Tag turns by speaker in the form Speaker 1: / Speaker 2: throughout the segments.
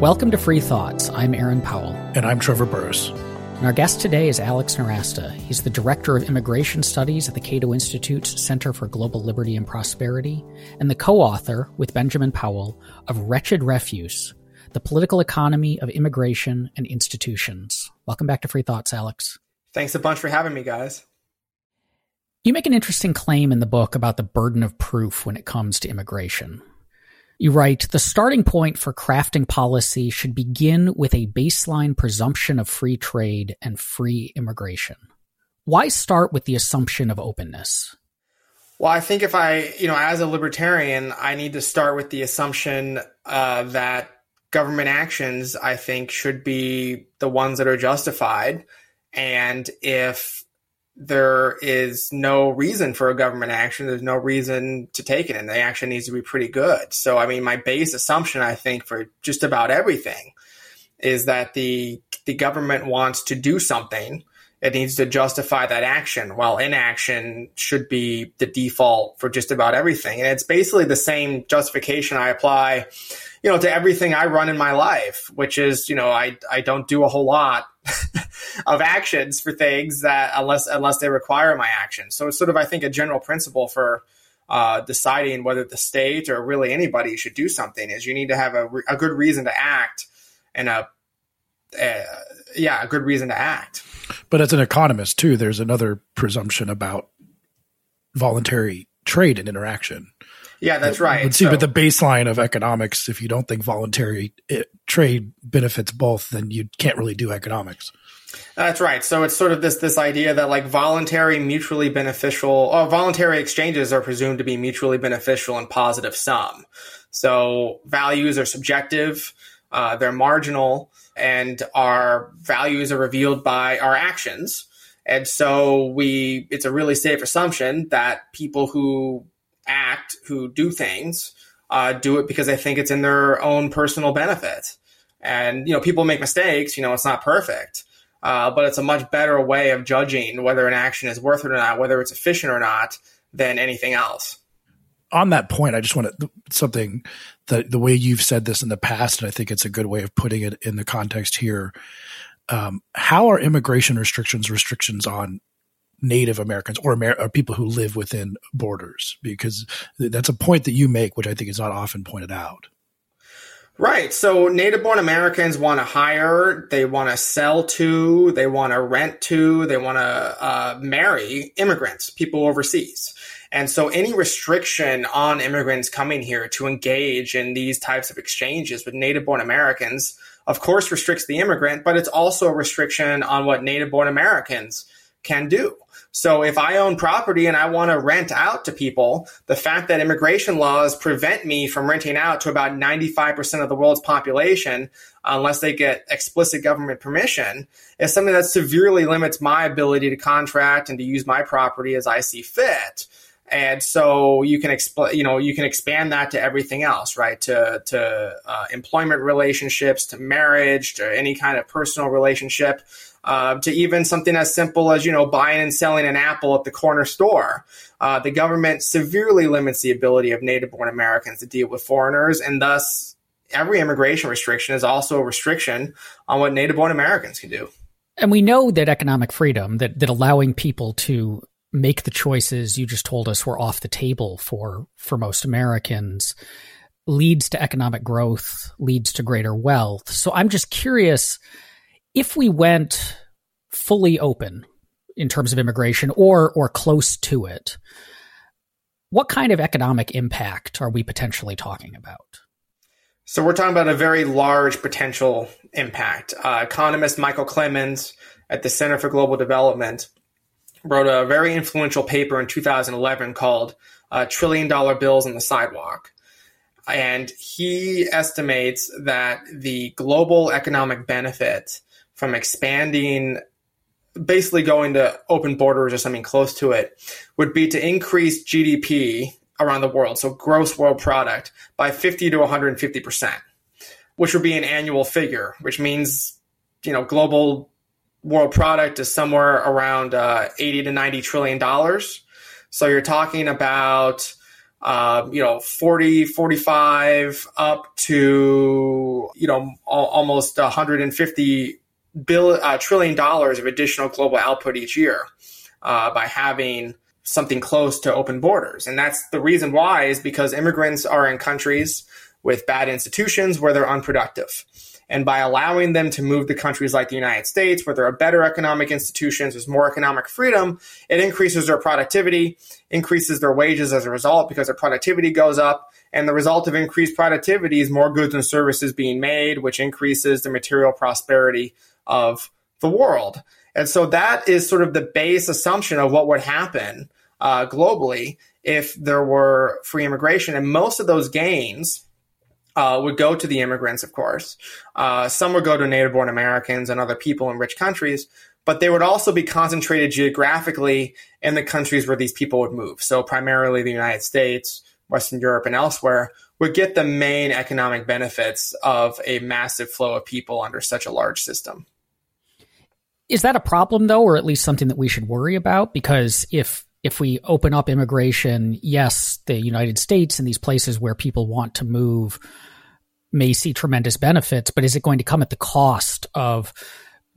Speaker 1: Welcome to Free Thoughts. I'm Aaron Powell.
Speaker 2: And I'm Trevor Burrus.
Speaker 1: And our guest today is Alex Nowrasteh. He's the Director of Immigration Studies at the Cato Institute's Center for Global Liberty and Prosperity, and the co author, with Benjamin Powell, of Wretched Refuse The Political Economy of Immigration and Institutions. Welcome back to Free Thoughts, Alex.
Speaker 3: Thanks a bunch for having me, guys.
Speaker 1: You make an interesting claim in the book about the burden of proof when it comes to immigration. You write, the starting point for crafting policy should begin with a baseline presumption of free trade and free immigration. Why start with the assumption of openness?
Speaker 3: Well, I think if I, you know, as a libertarian, I need to start with the assumption uh, that government actions, I think, should be the ones that are justified. And if there is no reason for a government action. There's no reason to take it, and the action needs to be pretty good. So, I mean, my base assumption, I think, for just about everything is that the the government wants to do something. It needs to justify that action, while inaction should be the default for just about everything. And it's basically the same justification I apply, you know, to everything I run in my life, which is, you know, I I don't do a whole lot of actions for things that unless unless they require my action. So it's sort of I think a general principle for uh, deciding whether the state or really anybody should do something is you need to have a, a good reason to act and a, a yeah a good reason to act.
Speaker 2: But as an economist too, there's another presumption about voluntary trade and interaction.
Speaker 3: Yeah, that's right.
Speaker 2: Let's see, so, but the baseline of economics, if you don't think voluntary it, eh, trade benefits both, then you can't really do economics.
Speaker 3: That's right. So it's sort of this this idea that like voluntary, mutually beneficial, or voluntary exchanges are presumed to be mutually beneficial and positive sum. So values are subjective, uh, they're marginal, and our values are revealed by our actions. And so we, it's a really safe assumption that people who act, who do things, uh, do it because they think it's in their own personal benefit. And, you know, people make mistakes, you know, it's not perfect. Uh, but it's a much better way of judging whether an action is worth it or not, whether it's efficient or not, than anything else.
Speaker 2: On that point, I just want to something that the way you've said this in the past, and I think it's a good way of putting it in the context here. Um, how are immigration restrictions restrictions on Native Americans or, Amer- or people who live within borders? Because that's a point that you make, which I think is not often pointed out.
Speaker 3: Right. So native born Americans want to hire, they want to sell to, they want to rent to, they want to uh, marry immigrants, people overseas. And so any restriction on immigrants coming here to engage in these types of exchanges with native born Americans, of course, restricts the immigrant, but it's also a restriction on what native born Americans can do. So if I own property and I want to rent out to people, the fact that immigration laws prevent me from renting out to about 95% of the world's population unless they get explicit government permission is something that severely limits my ability to contract and to use my property as I see fit. And so you can expl- you know you can expand that to everything else, right? To to uh, employment relationships, to marriage, to any kind of personal relationship uh, to even something as simple as you know buying and selling an apple at the corner store. Uh, the government severely limits the ability of native-born Americans to deal with foreigners, and thus every immigration restriction is also a restriction on what native-born Americans can do.
Speaker 1: And we know that economic freedom, that that allowing people to make the choices you just told us were off the table for for most Americans leads to economic growth, leads to greater wealth. So I'm just curious if we went fully open in terms of immigration or or close to it, what kind of economic impact are we potentially talking about?
Speaker 3: So we're talking about a very large potential impact. Uh, economist Michael Clemens at the Center for Global Development wrote a very influential paper in 2011 called uh, Trillion Dollar Bills on the Sidewalk. And he estimates that the global economic benefit from expanding basically going to open borders or something close to it would be to increase GDP around the world, so gross world product, by 50 to 150%, which would be an annual figure, which means, you know, global world product is somewhere around uh, 80 to 90 trillion dollars. So you're talking about uh, you know, 40, 45 up to, you know, almost 150 bill, uh, trillion dollars of additional global output each year uh, by having something close to open borders. And that's the reason why is because immigrants are in countries with bad institutions where they're unproductive. And by allowing them to move to countries like the United States, where there are better economic institutions, there's more economic freedom, it increases their productivity, increases their wages as a result because their productivity goes up. And the result of increased productivity is more goods and services being made, which increases the material prosperity of the world. And so that is sort of the base assumption of what would happen uh, globally if there were free immigration. And most of those gains uh, would go to the immigrants, of course. Uh, some would go to native born Americans and other people in rich countries, but they would also be concentrated geographically in the countries where these people would move. So, primarily the United States, Western Europe, and elsewhere would get the main economic benefits of a massive flow of people under such a large system.
Speaker 1: Is that a problem, though, or at least something that we should worry about? Because if if we open up immigration, yes, the United States and these places where people want to move may see tremendous benefits, but is it going to come at the cost of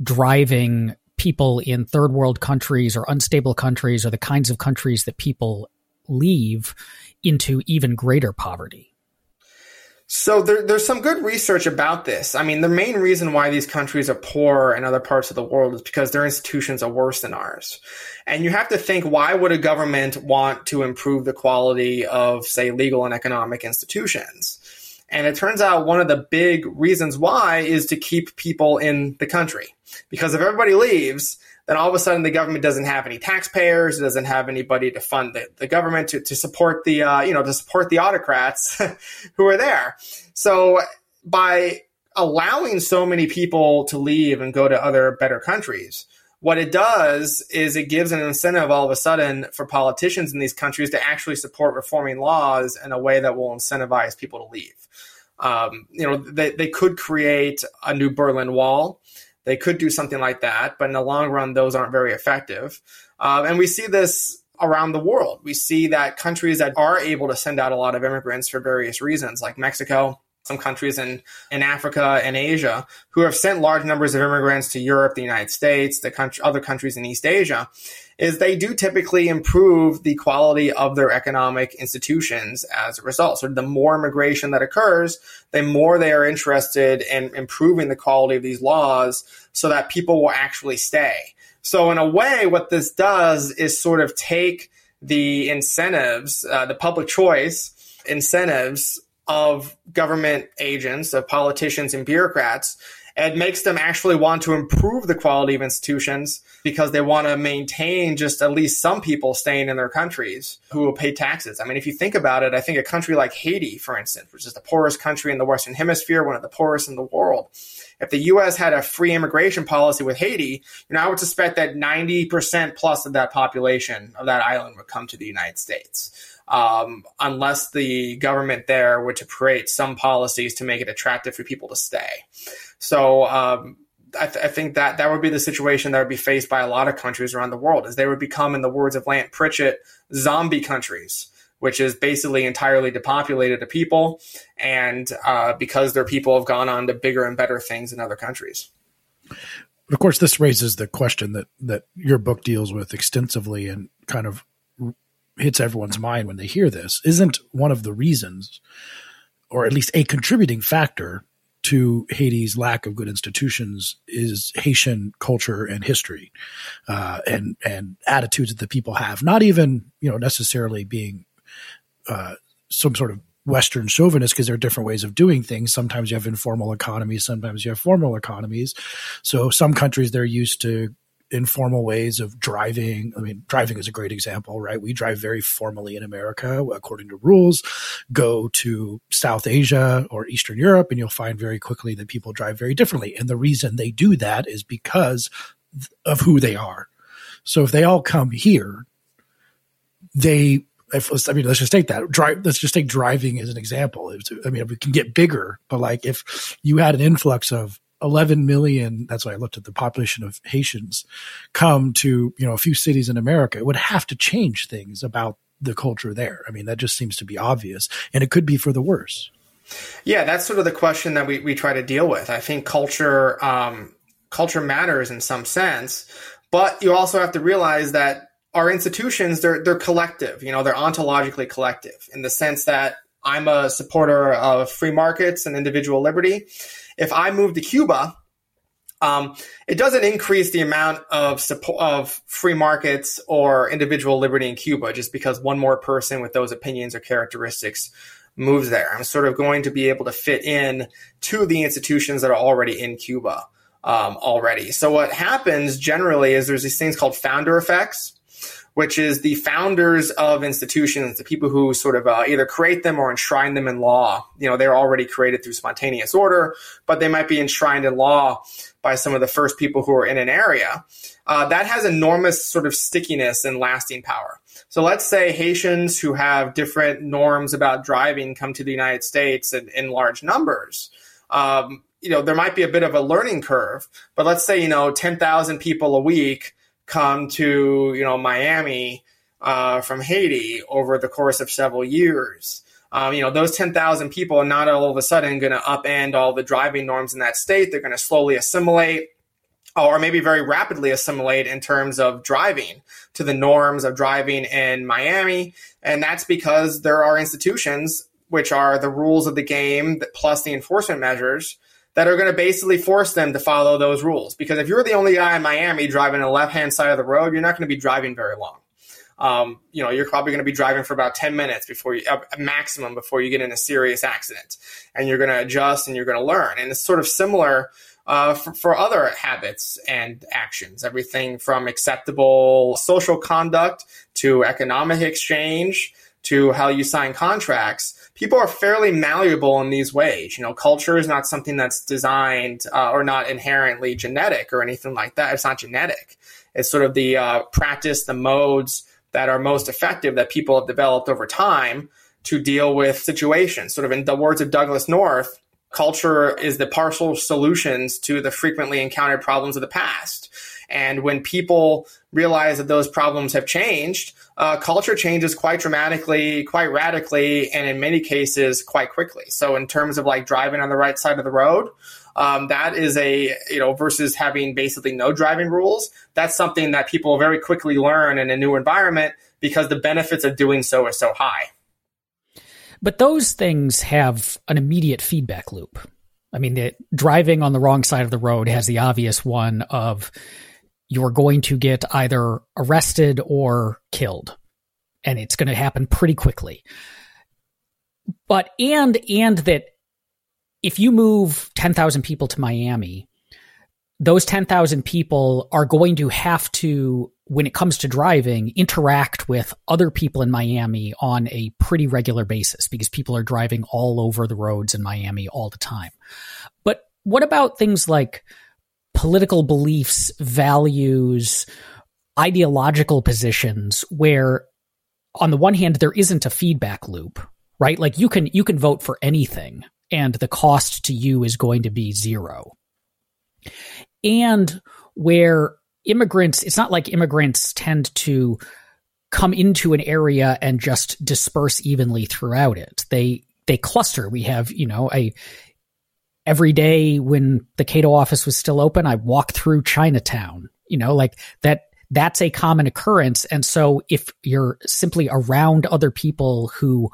Speaker 1: driving people in third world countries or unstable countries or the kinds of countries that people leave into even greater poverty?
Speaker 3: So there, there's some good research about this. I mean, the main reason why these countries are poor in other parts of the world is because their institutions are worse than ours. And you have to think, why would a government want to improve the quality of, say, legal and economic institutions? And it turns out one of the big reasons why is to keep people in the country. Because if everybody leaves, then all of a sudden the government doesn't have any taxpayers, it doesn't have anybody to fund the, the government to, to support the uh, you know to support the autocrats who are there. So by allowing so many people to leave and go to other better countries, what it does is it gives an incentive all of a sudden for politicians in these countries to actually support reforming laws in a way that will incentivize people to leave. Um, you know, they, they could create a new Berlin Wall. They could do something like that, but in the long run, those aren't very effective. Uh, and we see this around the world. We see that countries that are able to send out a lot of immigrants for various reasons, like Mexico, some countries in, in Africa and Asia who have sent large numbers of immigrants to Europe, the United States, the country, other countries in East Asia, is they do typically improve the quality of their economic institutions as a result. So the more immigration that occurs, the more they are interested in improving the quality of these laws so that people will actually stay. So in a way, what this does is sort of take the incentives, uh, the public choice incentives of government agents, of politicians and bureaucrats. It makes them actually want to improve the quality of institutions because they want to maintain just at least some people staying in their countries who will pay taxes. I mean, if you think about it, I think a country like Haiti, for instance, which is the poorest country in the Western Hemisphere, one of the poorest in the world, if the U.S. had a free immigration policy with Haiti, you know, I would suspect that 90% plus of that population of that island would come to the United States um, unless the government there were to create some policies to make it attractive for people to stay. So um, I, th- I, think that that would be the situation that would be faced by a lot of countries around the world, as they would become, in the words of Lant Pritchett, zombie countries, which is basically entirely depopulated of people, and uh, because their people have gone on to bigger and better things in other countries.
Speaker 2: Of course, this raises the question that that your book deals with extensively and kind of hits everyone's mind when they hear this isn't one of the reasons, or at least a contributing factor to Haiti's lack of good institutions is Haitian culture and history, uh, and and attitudes that the people have. Not even you know necessarily being uh, some sort of Western chauvinist because there are different ways of doing things. Sometimes you have informal economies, sometimes you have formal economies. So some countries they're used to informal ways of driving. I mean, driving is a great example, right? We drive very formally in America according to rules. Go to South Asia or Eastern Europe, and you'll find very quickly that people drive very differently. And the reason they do that is because of who they are. So if they all come here, they if I mean, let's just take that. Drive. Let's just take driving as an example. I mean, we can get bigger, but like if you had an influx of 11 million, that's why I looked at the population of Haitians, come to, you know, a few cities in America, it would have to change things about the culture there. I mean, that just seems to be obvious, and it could be for the worse.
Speaker 3: Yeah, that's sort of the question that we, we try to deal with. I think culture um, culture matters in some sense, but you also have to realize that our institutions they're they're collective. You know, they're ontologically collective in the sense that I'm a supporter of free markets and individual liberty. If I move to Cuba, um, it doesn't increase the amount of support of free markets or individual liberty in Cuba just because one more person with those opinions or characteristics moves there. I'm sort of going to be able to fit in to the institutions that are already in Cuba um, already. So what happens generally is there's these things called founder effects, which is the founders of institutions, the people who sort of uh, either create them or enshrine them in law. You know, they're already created through spontaneous order, but they might be enshrined in law by some of the first people who are in an area. Uh, that has enormous sort of stickiness and lasting power. So let's say Haitians who have different norms about driving come to the United States in, in large numbers. Um, you know, there might be a bit of a learning curve, but let's say, you know, 10,000 people a week come to, you know, Miami uh, from Haiti over the course of several years. Um, you know, those 10,000 people are not all of a sudden going to upend all the driving norms in that state. They're going to slowly assimilate or maybe very rapidly assimilate in terms of driving to the norms of driving in Miami. And that's because there are institutions, which are the rules of the game plus the enforcement measures that are going to basically force them to follow those rules. Because if you're the only guy in Miami driving on the left hand side of the road, you're not going to be driving very long. Um, you know, you're probably going to be driving for about 10 minutes before you, uh, maximum before you get in a serious accident. And you're going to adjust and you're going to learn. And it's sort of similar uh, for, for, other habits and actions, everything from acceptable social conduct to economic exchange to how you sign contracts people are fairly malleable in these ways. You know, culture is not something that's designed uh, or not inherently genetic or anything like that. It's not genetic. It's sort of the uh, practice, the modes that are most effective that people have developed over time to deal with situations. Sort of in the words of Douglass North, culture is the partial solutions to the frequently encountered problems of the past. And when people realize that those problems have changed, uh, culture changes quite dramatically, quite radically, and in many cases quite quickly. So in terms of like driving on the right side of the road, um, that is a you know versus having basically no driving rules. That's something that people very quickly learn in a new environment because the benefits of doing so are so high.
Speaker 1: But those things have an immediate feedback loop. I mean, the driving on the wrong side of the road has the obvious one of you're going to get either arrested or killed. And it's going to happen pretty quickly. But, and, and that if you move 10,000 people to Miami, those 10,000 people are going to have to, when it comes to driving, interact with other people in Miami on a pretty regular basis because people are driving all over the roads in Miami all the time. But what about things like political beliefs, values, ideological positions where on the one hand there isn't a feedback loop, right? Like you can you can vote for anything and the cost to you is going to be zero. And where immigrants, it's not like immigrants tend to come into an area and just disperse evenly throughout it. They they cluster. We have, you know, a every day when the Cato office was still open, I walked through Chinatown, you know, like that, that's a common occurrence. And so if you're simply around other people who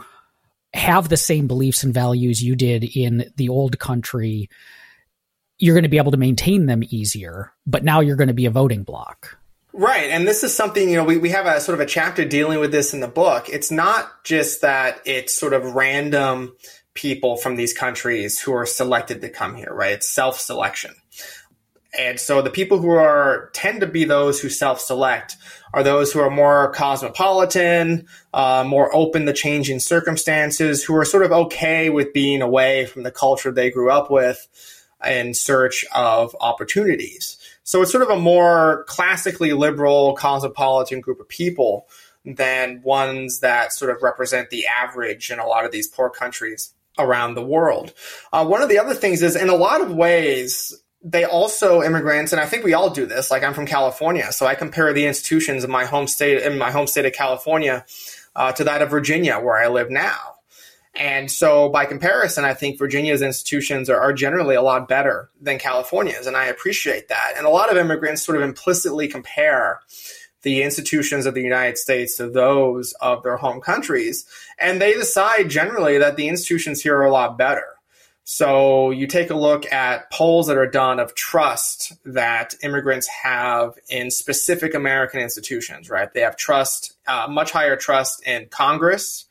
Speaker 1: have the same beliefs and values you did in the old country, you're going to be able to maintain them easier, but now you're going to be a voting block.
Speaker 3: Right. And this is something, you know, we, we have a sort of a chapter dealing with this in the book. It's not just that it's sort of random people from these countries who are selected to come here, right? It's self selection. And so the people who are tend to be those who self select are those who are more cosmopolitan, uh, more open to changing circumstances, who are sort of okay with being away from the culture they grew up with in search of opportunities. So it's sort of a more classically liberal, cosmopolitan group of people than ones that sort of represent the average in a lot of these poor countries around the world. Uh, one of the other things is, in a lot of ways, they also immigrants, and I think we all do this. Like I'm from California, so I compare the institutions in my home state in my home state of California uh, to that of Virginia, where I live now. And so, by comparison, I think Virginia's institutions are, are, generally a lot better than California's, and I appreciate that. And a lot of immigrants sort of implicitly compare the institutions of the United States to those of their home countries, and they decide generally that the institutions here are a lot better. So you take a look at polls that are done of trust that immigrants have in specific American institutions, right? They have trust, uh, much higher trust in Congress,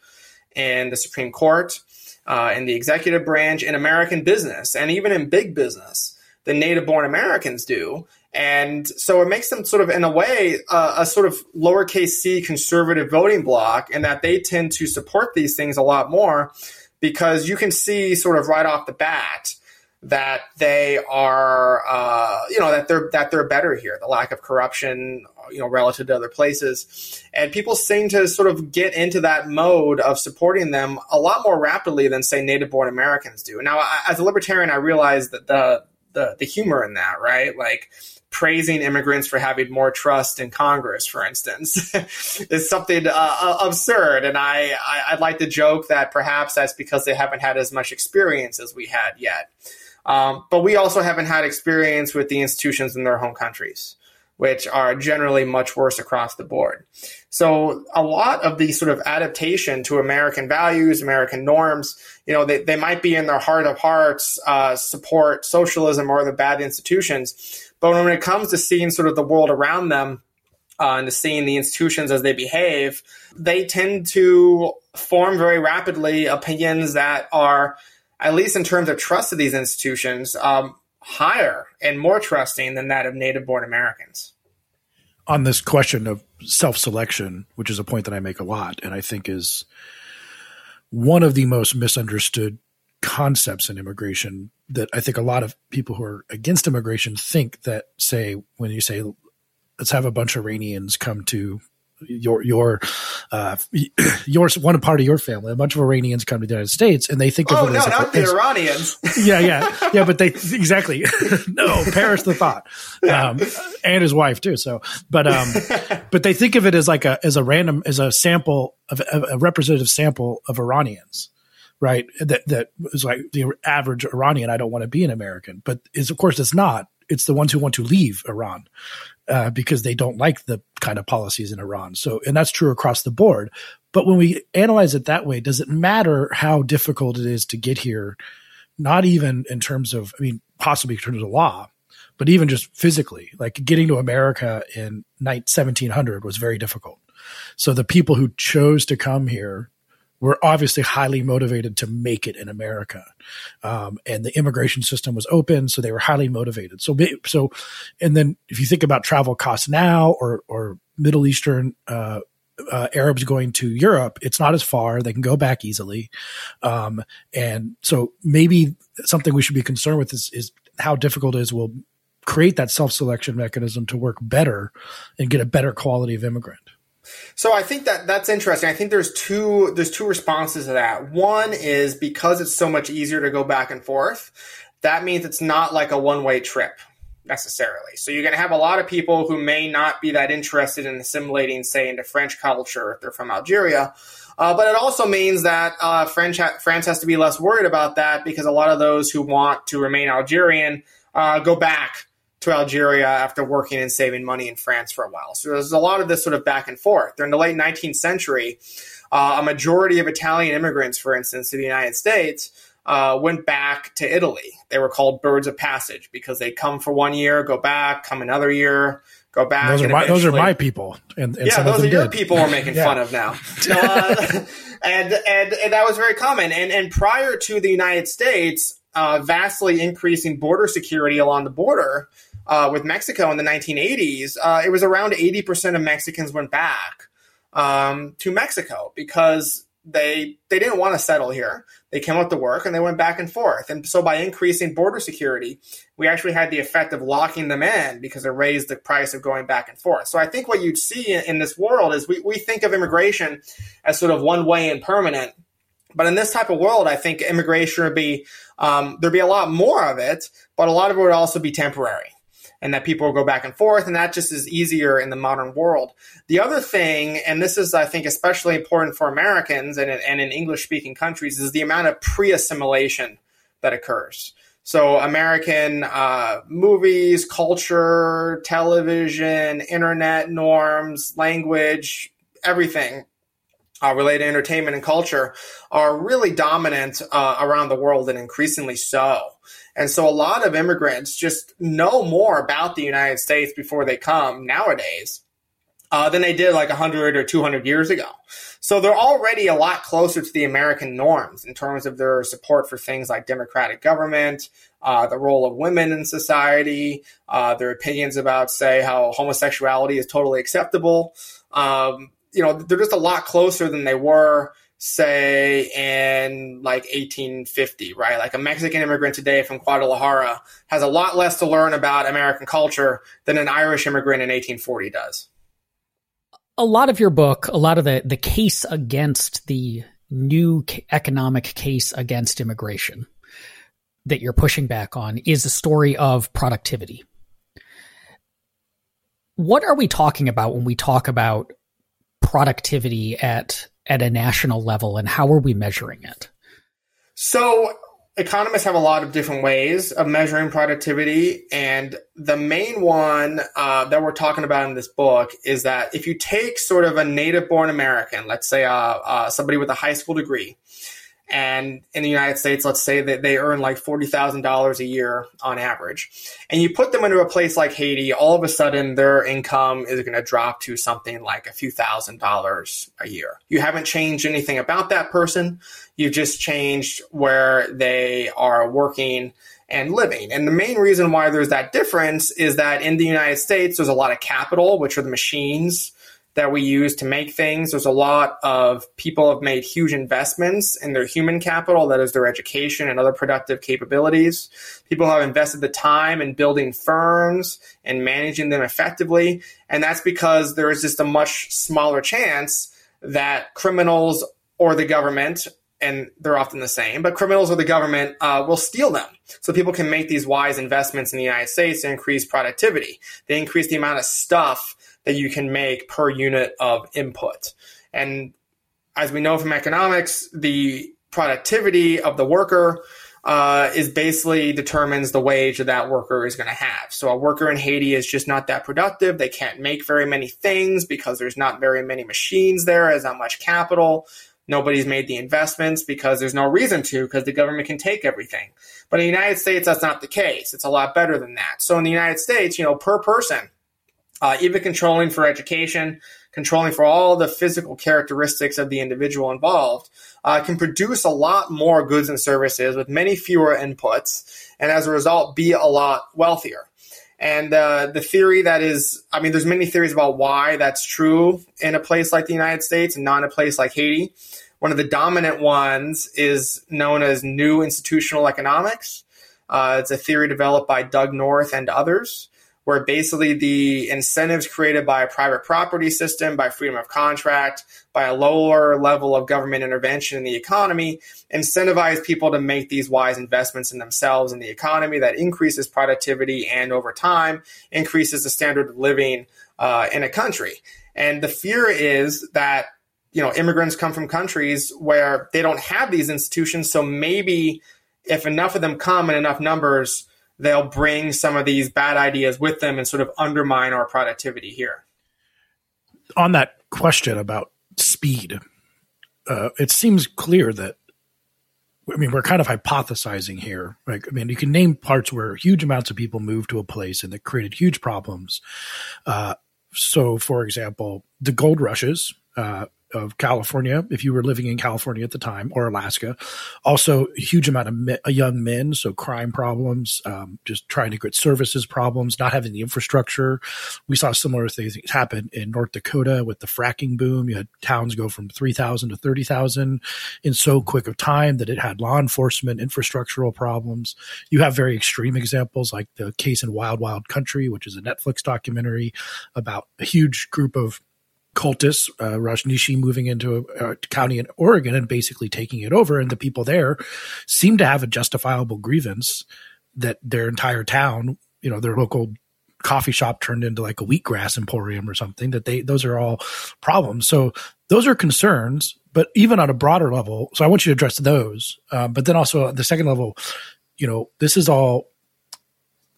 Speaker 3: in the Supreme Court, uh, in the executive branch, in American business, and even in big business than native born Americans do. And so it makes them sort of, in a way, uh, a sort of lowercase c conservative voting bloc, and that they tend to support these things a lot more because you can see sort of right off the bat that they are, uh, you know, that they're that they're better here. The lack of corruption, you know, relative to other places, and people seem to sort of get into that mode of supporting them a lot more rapidly than say native-born Americans do. Now, as a libertarian, I realize that the the, the humor in that, right? Like praising immigrants for having more trust in Congress, for instance, is something uh, uh, absurd. And I, I, would like to joke that perhaps that's because they haven't had as much experience as we had yet. Um, but we also haven't had experience with the institutions in their home countries, which are generally much worse across the board. So a lot of the sort of adaptation to American values, American norms, you know, they, they might be in their heart of hearts, uh, support socialism or the bad institutions but when it comes to seeing sort of the world around them uh, and to seeing the institutions as they behave, they tend to form very rapidly opinions that are, at least in terms of trust of these institutions, um, higher and more trusting than that of native born Americans.
Speaker 2: On this question of self selection, which is a point that I make a lot, and I think is one of the most misunderstood concepts in immigration that I think a lot of people who are against immigration think that say when you say let's have a bunch of Iranians come to your your uh your one part of your family a bunch of Iranians come to the United States and they think
Speaker 3: of
Speaker 2: oh,
Speaker 3: it no, as not the Iranians.
Speaker 2: Yeah yeah. Yeah but they exactly. No perish the thought um and his wife too so but um but they think of it as like a as a random as a sample of a representative sample of Iranians right? That that is like the average Iranian. I don't want to be an American, but is of course it's not. It's the ones who want to leave Iran uh, because they don't like the kind of policies in Iran. So, and that's true across the board. But when we analyze it that way, does it matter how difficult it is to get here? Not even in terms of, I mean, possibly in terms of law, but even just physically, like getting to America in 1700 was very difficult. So the people who chose to come here were obviously highly motivated to make it in America. Um, and the immigration system was open, so they were highly motivated. So, so, and then if you think about travel costs now or, or Middle Eastern, uh, uh, Arabs going to Europe, it's not as far. They can go back easily. Um, and so maybe something we should be concerned with is, is how difficult it is will create that self selection mechanism to work better and get a better quality of immigrant.
Speaker 3: So I think that that's interesting. I think there's two there's two responses to that. One is because it's so much easier to go back and forth. That means it's not like a one way trip necessarily. So you're going to have a lot of people who may not be that interested in assimilating, say, into French culture if they're from Algeria. Uh, but it also means that uh, French ha- France has to be less worried about that because a lot of those who want to remain Algerian uh, go back to Algeria after working and saving money in France for a while. So there's a lot of this sort of back and forth. During the late 19th century, uh, a majority of Italian immigrants, for instance, to the United States, uh, went back to Italy. They were called birds of passage because they come for one year, go back, come another year, go back.
Speaker 2: Those are my those are my people, and, and
Speaker 3: yeah, those are your people we're making yeah. fun of now. Uh, and, and and that was very common. And and prior to the United States uh, vastly increasing border security along the border, uh, with Mexico in the 1980s, uh, it was around 80% of Mexicans went back um, to Mexico because they they didn't want to settle here. They came out to work and they went back and forth. And so by increasing border security, we actually had the effect of locking them in because it raised the price of going back and forth. So I think what you'd see in, in this world is we, we think of immigration as sort of one way and permanent. But in this type of world, I think immigration would be um, there'd be a lot more of it, but a lot of it would also be temporary and that people go back and forth, and that just is easier in the modern world. The other thing, and this is, I think, especially important for Americans and, and in English speaking countries, is the amount of pre assimilation that occurs. So, American uh, movies, culture, television, internet norms, language, everything uh, related to entertainment and culture are really dominant uh, around the world and increasingly so. And so, a lot of immigrants just know more about the United States before they come nowadays uh, than they did like 100 or 200 years ago. So they're already a lot closer to the American norms in terms of their support for things like democratic government, uh, the role of women in society, uh, their opinions about, say, how homosexuality is totally acceptable. Um, you know, they're just a lot closer than they were, say, in like 1850, right? Like a Mexican immigrant today from Guadalajara has a lot less to learn about American culture than an Irish immigrant in 1840 does
Speaker 1: a lot of your book, a lot of the, the case against the new economic case against immigration that you're pushing back on is a story of productivity. What are we talking about when we talk about productivity at at a national level and how are we measuring it?
Speaker 3: So economists have a lot of different ways of measuring productivity. And the main one uh, that we're talking about in this book is that if you take sort of a native born American, let's say uh, uh, somebody with a high school degree, and in the United States, let's say that they earn like $40,000 a year on average. And you put them into a place like Haiti, all of a sudden their income is going to drop to something like a few thousand dollars a year. You haven't changed anything about that person. You've just changed where they are working and living. And the main reason why there's that difference is that in the United States, there's a lot of capital, which are the machines that we use to make things. There's a lot of people have made huge investments in their human capital, that is their education and other productive capabilities. People have invested the time in building firms and managing them effectively. And that's because there is just a much smaller chance that criminals or the government and they're often the same, but criminals or the government uh, will steal them. So people can make these wise investments in the United States to increase productivity. They increase the amount of stuff that you can make per unit of input. And as we know from economics, the productivity of the worker uh, is basically determines the wage that that worker is going to have. So a worker in Haiti is just not that productive. They can't make very many things because there's not very many machines there, there's not much capital. Nobody's made the investments because there's no reason to because the government can take everything. But in the United States, that's not the case. It's a lot better than that. So in the United States, you know, per person, uh, even controlling for education, controlling for all the physical characteristics of the individual involved, uh, can produce a lot more goods and services with many fewer inputs, and as a result, be a lot wealthier. And uh, the theory that is, I mean, there's many theories about why that's true in a place like the United States and not in a place like Haiti. One of the dominant ones is known as New Institutional Economics. Uh, it's a theory developed by Doug North and others where basically the incentives created by a private property system, by freedom of contract, by a lower level of government intervention in the economy, incentivize people to make these wise investments in themselves and the economy that increases productivity and over time increases the standard of living uh, in a country. And the fear is that you know immigrants come from countries where they don't have these institutions, so maybe if enough of them come in enough numbers they'll bring some of these bad ideas with them and sort of undermine our productivity here.
Speaker 2: On that question about speed, uh, it seems clear that I mean, we're kind of hypothesizing here. Like, I mean, you can name parts where huge amounts of people moved to a place and that created huge problems. Uh, so, for example, the gold rushes uh, of California, if you were living in California at the time, or Alaska. Also, a huge amount of me- young men, so crime problems, um, just trying to get services problems, not having the infrastructure. We saw similar things happen in North Dakota with the fracking boom. You had towns go from 3,000 to 30,000 in so quick of time that it had law enforcement, infrastructural problems. You have very extreme examples like the case in Wild Wild Country, which is a Netflix documentary about a huge group of cultists, uh, moving into a, a, county in Oregon and basically taking it over. And the people there seem to have a justifiable grievance that their entire town, you know, their local coffee shop turned into like a wheatgrass emporium or something that they those are all problems so those are concerns but even on a broader level so i want you to address those uh, but then also the second level you know this is all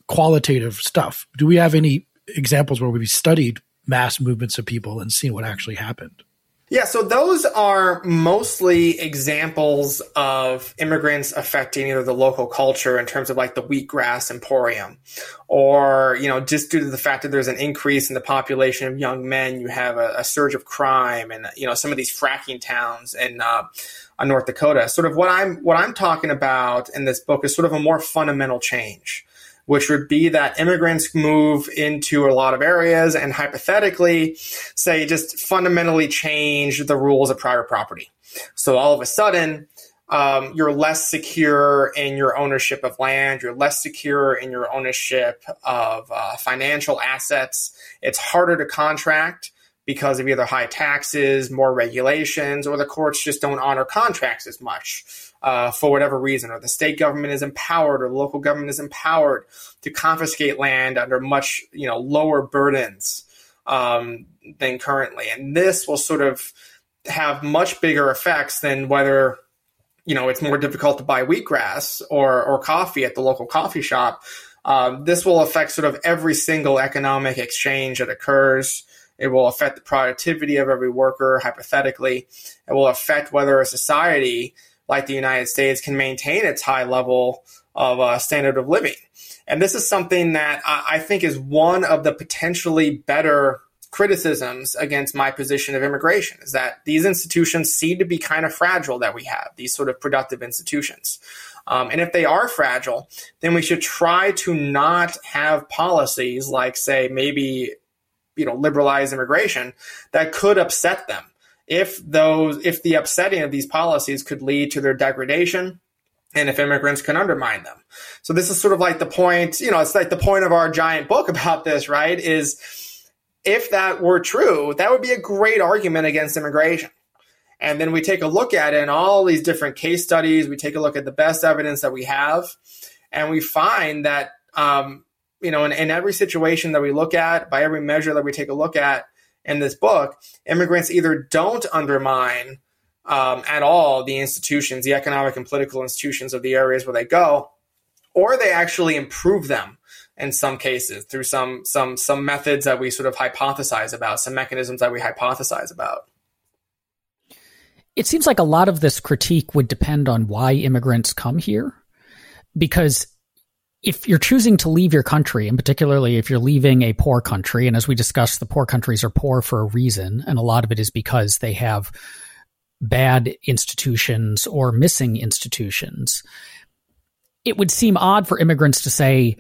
Speaker 2: qualitative stuff do we have any examples where we've studied mass movements of people and seeing what actually happened
Speaker 3: yeah, so those are mostly examples of immigrants affecting either the local culture in terms of like the wheatgrass emporium, or, you know, just due to the fact that there's an increase in the population of young men, you have a, a surge of crime and, you know, some of these fracking towns in uh, North Dakota. Sort of what I'm, what I'm talking about in this book is sort of a more fundamental change which would be that immigrants move into a lot of areas and hypothetically say just fundamentally change the rules of private property. So all of a sudden, um, you're less secure in your ownership of land. You're less secure in your ownership of uh, financial assets. It's harder to contract because of either high taxes, more regulations, or the courts just don't honor contracts as much uh, for whatever reason, or the state government is empowered, or the local government is empowered to confiscate land under much you know lower burdens um, than currently, and this will sort of have much bigger effects than whether you know it's more difficult to buy wheatgrass or or coffee at the local coffee shop. Um, this will affect sort of every single economic exchange that occurs. It will affect the productivity of every worker, hypothetically. It will affect whether a society like the United States can maintain its high level of uh, standard of living. And this is something that I think is one of the potentially better criticisms against my position of immigration is that these institutions seem to be kind of fragile that we have, these sort of productive institutions. Um, and if they are fragile, then we should try to not have policies like, say, maybe, you know, liberalize immigration that could upset them if those if the upsetting of these policies could lead to their degradation and if immigrants can undermine them. So this is sort of like the point, you know, it's like the point of our giant book about this, right? Is if that were true, that would be a great argument against immigration. And then we take a look at it in all these different case studies. We take a look at the best evidence that we have, and we find that, um, you know, in, in every situation that we look at, by every measure that we take a look at, in this book, immigrants either don't undermine um, at all the institutions, the economic and political institutions of the areas where they go, or they actually improve them in some cases through some some some methods that we sort of hypothesize about, some mechanisms that we hypothesize about.
Speaker 1: It seems like a lot of this critique would depend on why immigrants come here, because if you're choosing to leave your country, and particularly if you're leaving a poor country, and as we discussed, the poor countries are poor for a reason, and a lot of it is because they have bad institutions or missing institutions. It would seem odd for immigrants to say,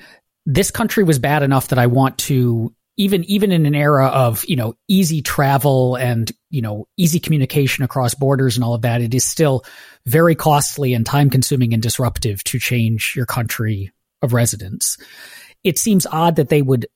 Speaker 1: this country was bad enough that I want to even even in an era of you know easy travel and you know easy communication across borders and all of that it is still very costly and time consuming and disruptive to change your country of residents. It seems odd that they would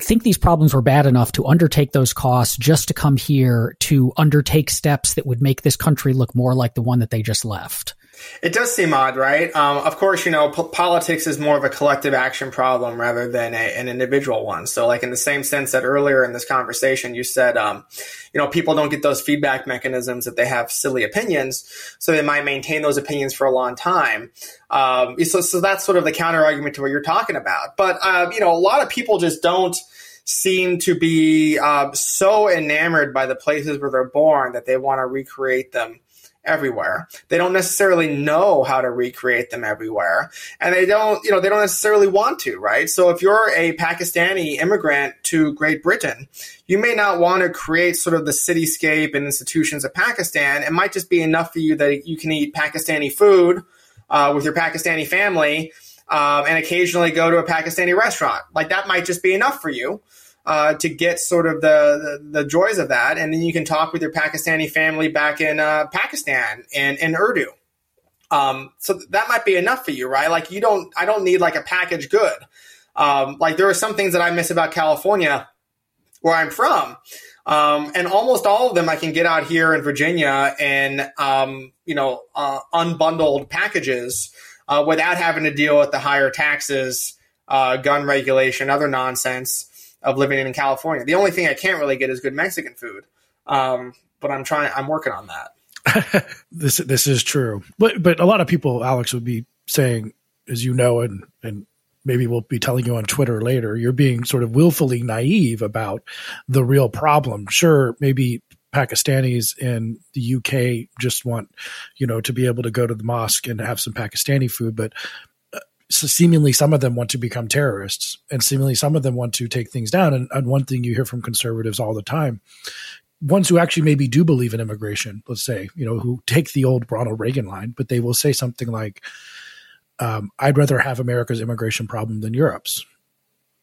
Speaker 1: think these problems were bad enough to undertake those costs just to come here to undertake steps that would make this country look more like the one that they just left.
Speaker 3: It does seem odd, right? Um, of course, you know, politics is more of a collective action problem rather than a, an individual one. So, like in the same sense that earlier in this conversation, you said, um, you know, people don't get those feedback mechanisms that they have silly opinions, so they might maintain those opinions for a long time. Um, so, so that's sort of the counter argument to what you're talking about. But uh, you know, a lot of people just don't seem to be uh, so enamored by the places where they're born that they want to recreate them everywhere. They don't necessarily know how to recreate them everywhere. And they don't, you know, they don't necessarily want to, right? So if you're a Pakistani immigrant to Great Britain, you may not want to create sort of the cityscape and institutions of Pakistan. It might just be enough for you that you can eat Pakistani food uh, with your Pakistani family um, and occasionally go to a Pakistani restaurant. Like that might just be enough for you uh, to get sort of the, the, the joys of that, and then you can talk with your Pakistani family back in uh, Pakistan and in Urdu. Um, so that might be enough for you, right? Like you don't, I don't need like a package good. Um, like there are some things that I miss about California, where I'm from. Um, and almost all of them I can get out here in Virginia and, um, you know, uh, unbundled packages uh, without having to deal with the higher taxes, uh, gun regulation, other nonsense of living in California. The only thing I can't really get is good Mexican food. Um, but I'm trying. I'm working on
Speaker 2: that. this this is true, but but a lot of people, Alex, would be saying, as you know, and and maybe we'll be telling you on Twitter later, you're being sort of willfully naive about the real problem. Sure, maybe Pakistanis in the UK just want, you know, to be able to go to the mosque and have some Pakistani food, but so seemingly some of them want to become terrorists and seemingly some of them want to take things down. And, and one thing you hear from conservatives all the time, ones who actually maybe do believe in immigration, let's say, you know, who take the old Ronald Reagan line, but they will say something like, um, I'd rather have America's immigration problem than Europe's.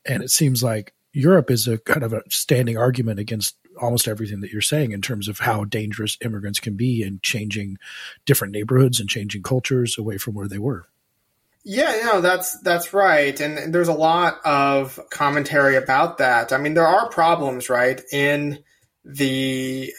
Speaker 2: And it seems like Europe is a kind of a standing argument against almost everything that you're saying in terms of how dangerous immigrants can be in changing different neighborhoods and changing cultures away from where they were.
Speaker 3: Yeah, no, that's that's right, and there's a lot of commentary about that. I mean, there are problems, right, in the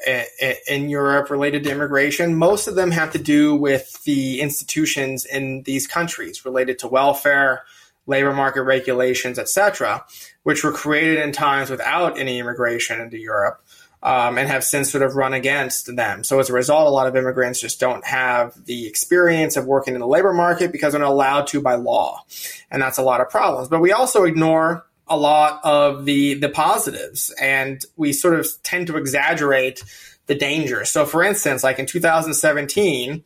Speaker 3: in Europe related to immigration. Most of them have to do with the institutions in these countries related to welfare, labor market regulations, etc., which were created in times without any immigration into Europe um, and have since sort of run against them. So as a result, a lot of immigrants just don't have the experience of working in the labor market because they're not allowed to by law, and that's a lot of problems. But we also ignore a lot of the the positives, and we sort of tend to exaggerate the dangers. So, for instance, like in 2017,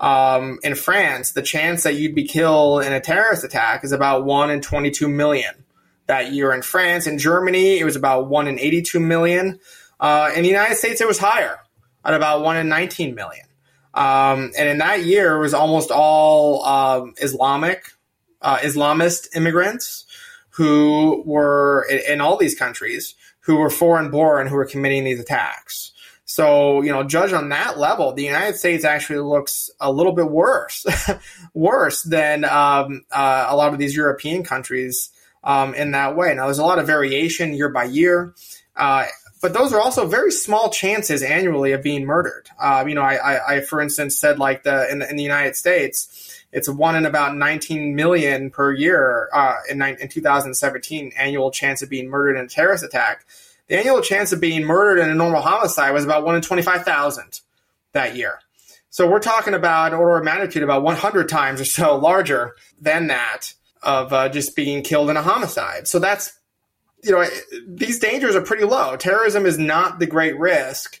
Speaker 3: um, in France, the chance that you'd be killed in a terrorist attack is about one in 22 million that year in France. In Germany, it was about one in 82 million. Uh, in the United States, it was higher at about one in 19 million. Um, and in that year, it was almost all um, Islamic, uh, Islamist immigrants who were in, in, all these countries who were foreign born who were committing these attacks. So, you know, judge on that level, the United States actually looks a little bit worse, worse than um, uh, a lot of these European countries um, in that way. Now, there's a lot of variation year by year. Uh, but those are also very small chances annually of being murdered. Uh, you know, I, I, I, for instance, said like the in, the in the United States, it's one in about 19 million per year uh, in, in 2017 annual chance of being murdered in a terrorist attack. The annual chance of being murdered in a normal homicide was about one in 25,000 that year. So we're talking about order of magnitude about 100 times or so larger than that of uh, just being killed in a homicide. So that's you know, these dangers are pretty low. Terrorism is not the great risk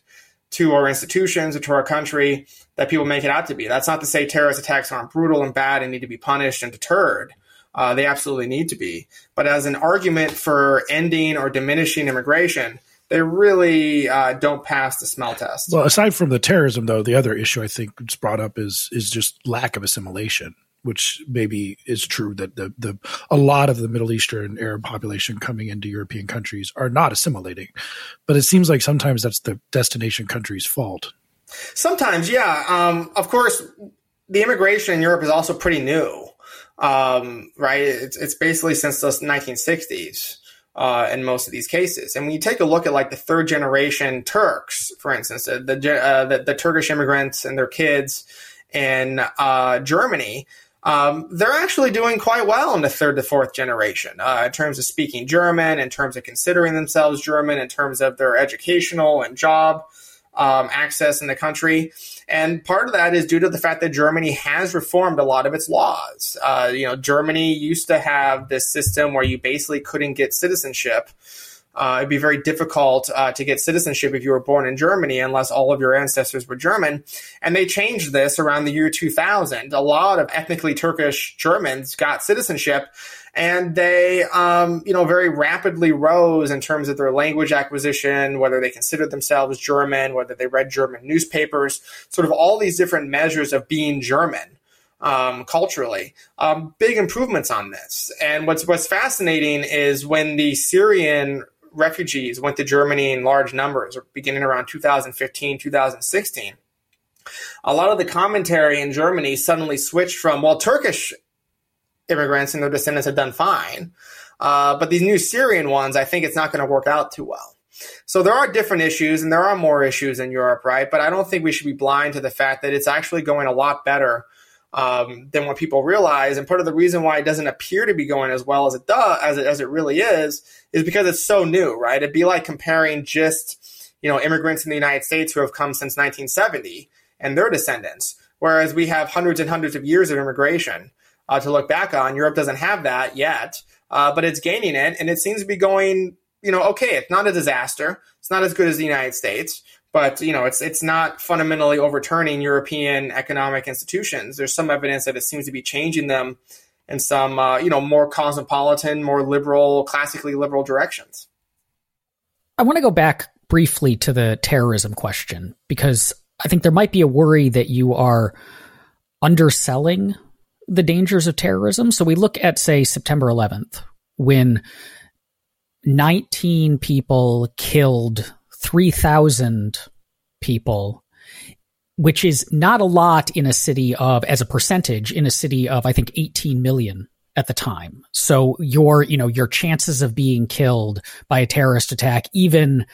Speaker 3: to our institutions or to our country that people make it out to be. That's not to say terrorist attacks aren't brutal and bad and need to be punished and deterred. Uh, they absolutely need to be. But as an argument for ending or diminishing immigration, they really uh, don't pass the smell test.
Speaker 2: Well, aside from the terrorism, though, the other issue I think that's brought up is is just lack of assimilation which maybe is true that the, the a lot of the Middle Eastern Arab population coming into European countries are not assimilating, but it seems like sometimes that's the destination country's fault.
Speaker 3: Sometimes, yeah. Um, of course, the immigration in Europe is also pretty new, um, right? It's, it's basically since the 1960s. Uh, in most of these cases. And when you take a look at like the third generation Turks, for instance, the the, uh, the, the Turkish immigrants and their kids in uh, Germany, um, they're actually doing quite well in the third to fourth generation uh, in terms of speaking German, in terms of considering themselves German, in terms of their educational and job um, access in the country. And part of that is due to the fact that Germany has reformed a lot of its laws. Uh, you know, Germany used to have this system where you basically couldn't get citizenship uh, it'd be very difficult uh, to get citizenship if you were born in Germany unless all of your ancestors were German. And they changed this around the year 2000. A lot of ethnically Turkish Germans got citizenship and they, um, you know, very rapidly rose in terms of their language acquisition, whether they considered themselves German, whether they read German newspapers, sort of all these different measures of being German. Um, culturally. Um, big improvements on this. And what's what's fascinating is when the Syrian refugees went to Germany in large numbers, beginning around 2015, 2016, a lot of the commentary in Germany suddenly switched from, well, Turkish immigrants and their descendants have done fine. Uh, but these new Syrian ones, I think it's not going to work out too well. So there are different issues and there are more issues in Europe, right? But I don't think we should be blind to the fact that it's actually going a lot better um, than what people realize. And part of the reason why it doesn't appear to be going as well as it does, as it, as it really is, is because it's so new, right? It'd be like comparing just, you know, immigrants in the United States who have come since 1970 and their descendants, whereas we have hundreds and hundreds of years of immigration uh, to look back on. Europe doesn't have that yet, uh, but it's gaining it, and it seems to be going, you know, okay. It's not a disaster. It's not as good as the United States, but you know, it's it's not fundamentally overturning European economic institutions. There's some evidence that it seems to be changing them in some uh, you know more cosmopolitan, more liberal, classically liberal directions.
Speaker 1: I want to go back briefly to the terrorism question because I think there might be a worry that you are underselling the dangers of terrorism. So we look at, say, September 11th, when 19 people killed 3,000 people, which is not a lot in a city of, as a percentage, in a city of, I think, 18 million at the time. So your, you know, your chances of being killed by a terrorist attack, even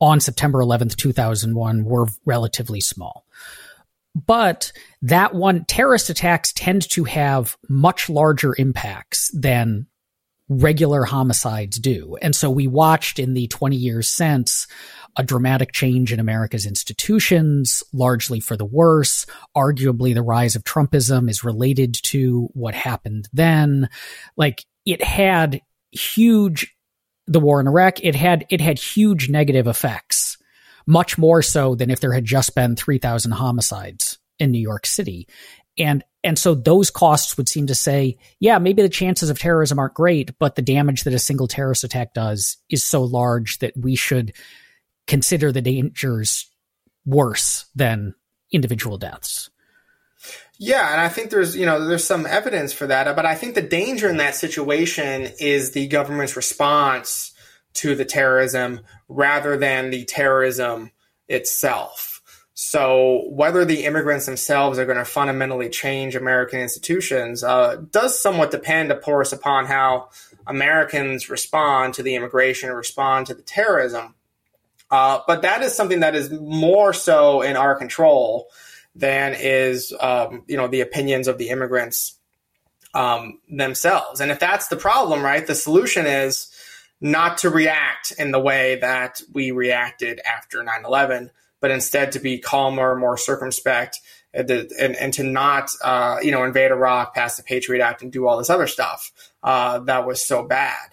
Speaker 1: on September 11th, 2001, were relatively small. But that one, terrorist attacks tend to have much larger impacts than regular homicides do. And so we watched in the 20 years since a dramatic change in America's institutions, largely for the worse. Arguably, the rise of Trumpism is related to what happened then. Like, it had huge, the war in Iraq, it had, it had huge negative effects, much more so than if there had just been 3,000 homicides in New York City. And and so those costs would seem to say, yeah, maybe the chances of terrorism aren't great, but the damage that a single terrorist attack does is so large that we should consider the dangers worse than individual deaths.
Speaker 3: Yeah, and I think there's you know there's some evidence for that, but I think the danger in that situation is the government's response to the terrorism rather than the terrorism itself. So whether the immigrants themselves are going to fundamentally change American institutions uh, does somewhat depend, of course, upon how Americans respond to the immigration, or respond to the terrorism. Uh, but that is something that is more so in our control than is, um, you know, the opinions of the immigrants um, themselves. And if that's the problem, right, the solution is not to react in the way that we reacted after 9 11 but instead to be calmer, more circumspect, and, and, and to not, uh, you know, invade Iraq, pass the Patriot Act, and do all this other stuff uh, that was so bad.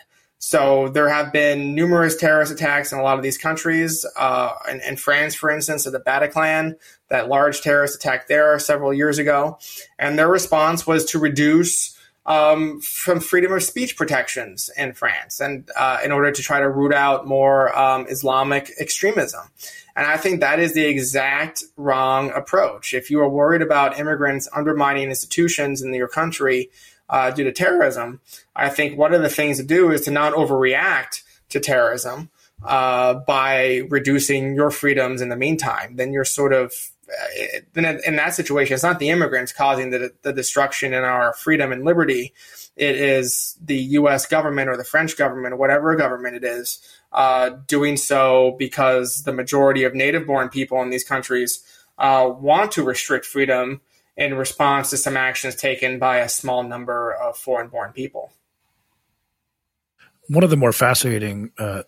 Speaker 3: So there have been numerous terrorist attacks in a lot of these countries. Uh, in, in, France, for instance, at the Bataclan, that large terrorist attack there several years ago, and their response was to reduce um, from freedom of speech protections in France, and uh, in order to try to root out more um, Islamic extremism. And I think that is the exact wrong approach. If you are worried about immigrants undermining institutions in your country uh, due to terrorism, I think one of the things to do is to not overreact to terrorism uh, by reducing your freedoms in the meantime. Then you're sort of uh, then in that situation, it's not the immigrants causing the, the destruction in our freedom and liberty. It is the U.S. government or the French government or whatever government it is uh, doing so because the majority of native born people in these countries uh, want to restrict freedom in response to some actions taken by a small number of foreign born people.
Speaker 2: One of the more fascinating uh,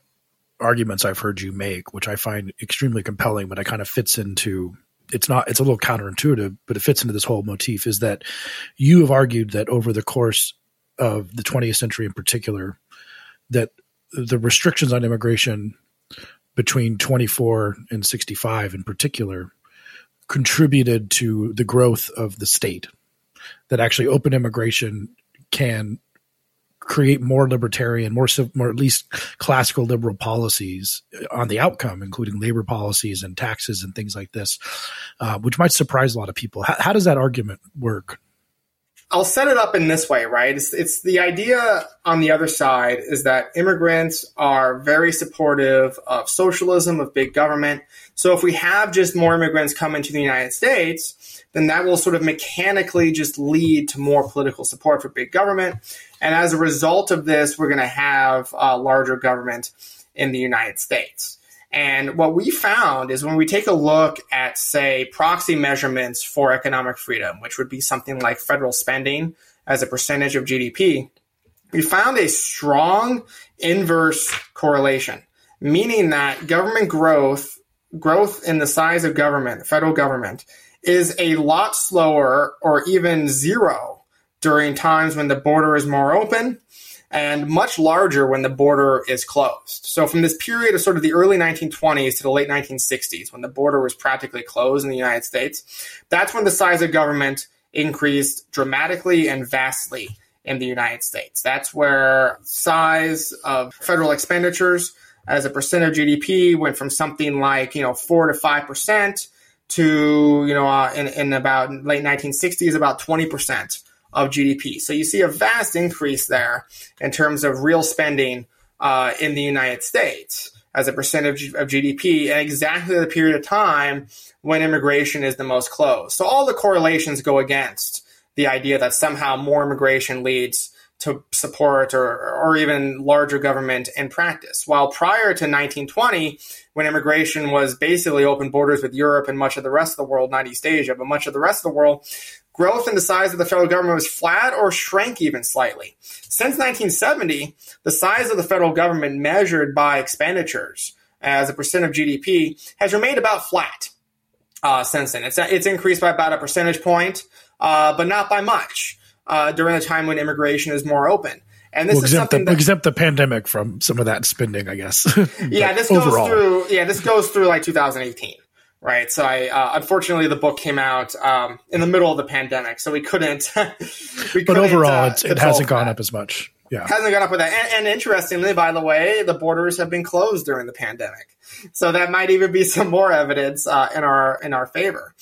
Speaker 2: arguments I've heard you make, which I find extremely compelling, but it kind of fits into it's not it's a little counterintuitive, but it fits into this whole motif, is that you have argued that over the course of the 20th century in particular, that the restrictions on immigration between 24 and 65 in particular contributed to the growth of the state that actually open immigration can create more libertarian, more, more at least classical liberal policies on the outcome, including labor policies and taxes and things like this, uh, which might surprise a lot of people. How, how does that argument work?
Speaker 3: I'll set it up in this way, right? It's, it's the idea on the other side is that immigrants are very supportive of socialism, of big government. So if we have just more immigrants come into the United States, then that will sort of mechanically just lead to more political support for big government. And as a result of this, we're going to have a larger government in the United States. And what we found is when we take a look at, say, proxy measurements for economic freedom, which would be something like federal spending as a percentage of GDP, we found a strong inverse correlation, meaning that government growth, growth in the size of government, federal government, is a lot slower or even zero during times when the border is more open and much larger when the border is closed. So, from this period of sort of the early 1920s to the late 1960s, when the border was practically closed in the United States, that's when the size of government increased dramatically and vastly in the United States. That's where size of federal expenditures as a percent of GDP went from something like, you know, 4 to 5% to, you know, uh, in, in about late 1960s, about 20% of GDP. So you see a vast increase there in terms of real spending uh, in the United States as a percentage of GDP and exactly the period of time when immigration is the most closed. So all the correlations go against the idea that somehow more immigration leads to support or, or even larger government in practice. While prior to 1920, when immigration was basically open borders with Europe and much of the rest of the world, not East Asia, but much of the rest of the world, growth in the size of the federal government was flat or shrank even slightly. Since 1970, the size of the federal government measured by expenditures as a percent of GDP has remained about flat uh, since then. It's, it's increased by about a percentage point, uh, but not by much uh, during the time when immigration is more open. And this
Speaker 2: we'll
Speaker 3: is
Speaker 2: exempt
Speaker 3: something
Speaker 2: the,
Speaker 3: that,
Speaker 2: exempt the pandemic from some of that spending, I guess.
Speaker 3: yeah, this goes through. Yeah, this goes through like 2018 right? So I uh, unfortunately the book came out um, in the middle of the pandemic, so we couldn't.
Speaker 2: we but couldn't, overall, uh, it hasn't gone that. up as much. Yeah,
Speaker 3: hasn't gone up with that. And, and, interestingly, by the way, the borders have been closed during the pandemic, so that might even be some more evidence uh, in our in our favor.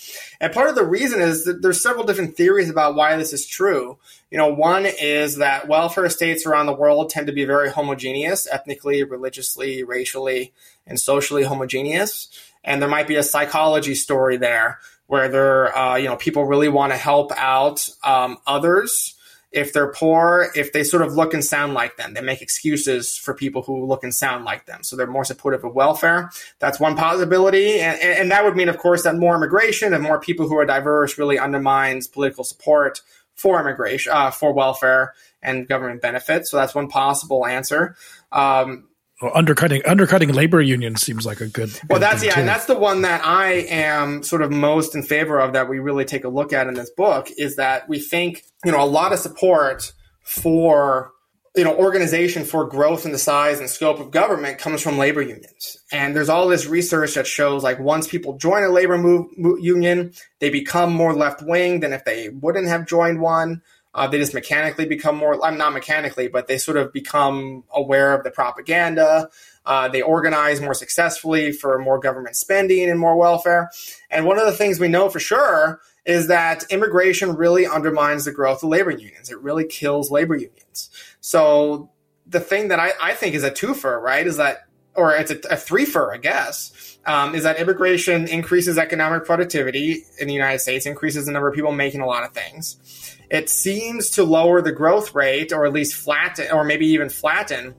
Speaker 3: And part of the reason is that there's several different theories about why this is true. You know, one is that welfare states around the world tend to be very homogeneous, ethnically, religiously, racially, and socially homogeneous and there might be a psychology story there where there, uh, you know, people really want to help out um, others if they're poor, if they sort of look and sound like them. They make excuses for people who look and sound like them. So they're more supportive of welfare. That's one possibility. And, and that would mean, of course, that more immigration and more people who are diverse really undermines political support for immigration, uh, for welfare and government benefits. So that's one possible answer. Um,
Speaker 2: well, undercutting undercutting labor unions seems like a good.
Speaker 3: Well, that's yeah,
Speaker 2: too.
Speaker 3: and that's the one that I am sort of most in favor of that we really take a look at in this book is that we think you know a lot of support for you know organization for growth in the size and scope of government comes from labor unions and there's all this research that shows like once people join a labor move, union they become more left wing than if they wouldn't have joined one uh, they just mechanically become more, I'm not mechanically, but they sort of become aware of the propaganda. Uh, they organize more successfully for more government spending and more welfare. And one of the things we know for sure is that immigration really undermines the growth of labor unions. It really kills labor unions. So the thing that I, I think is a twofer, right, is that, or it's a, a threefer, I guess, um, is that immigration increases economic productivity in the United States, increases the number of people making a lot of things it seems to lower the growth rate or at least flatten or maybe even flatten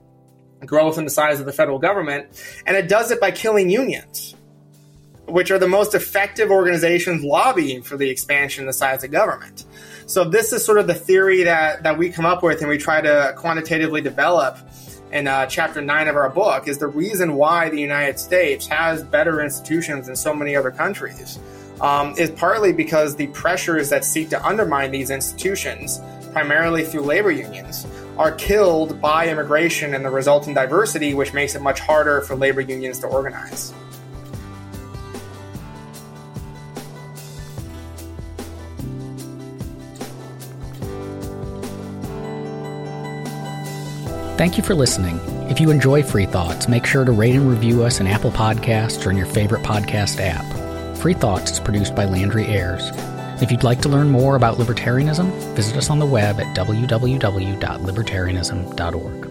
Speaker 3: growth in the size of the federal government. And it does it by killing unions, which are the most effective organizations lobbying for the expansion of the size of government. So this is sort of the theory that, that we come up with and we try to quantitatively develop in uh, chapter nine of our book is the reason why the United States has better institutions than so many other countries um, is partly because the pressures that seek to undermine these institutions, primarily through labor unions, are killed by immigration and the resultant diversity, which makes it much harder for labor unions to organize.
Speaker 1: Thank you for listening. If you enjoy Free Thoughts, make sure to rate and review us in Apple Podcasts or in your favorite podcast app. Free Thoughts is produced by Landry Ayres. If you'd like to learn more about libertarianism, visit us on the web at www.libertarianism.org.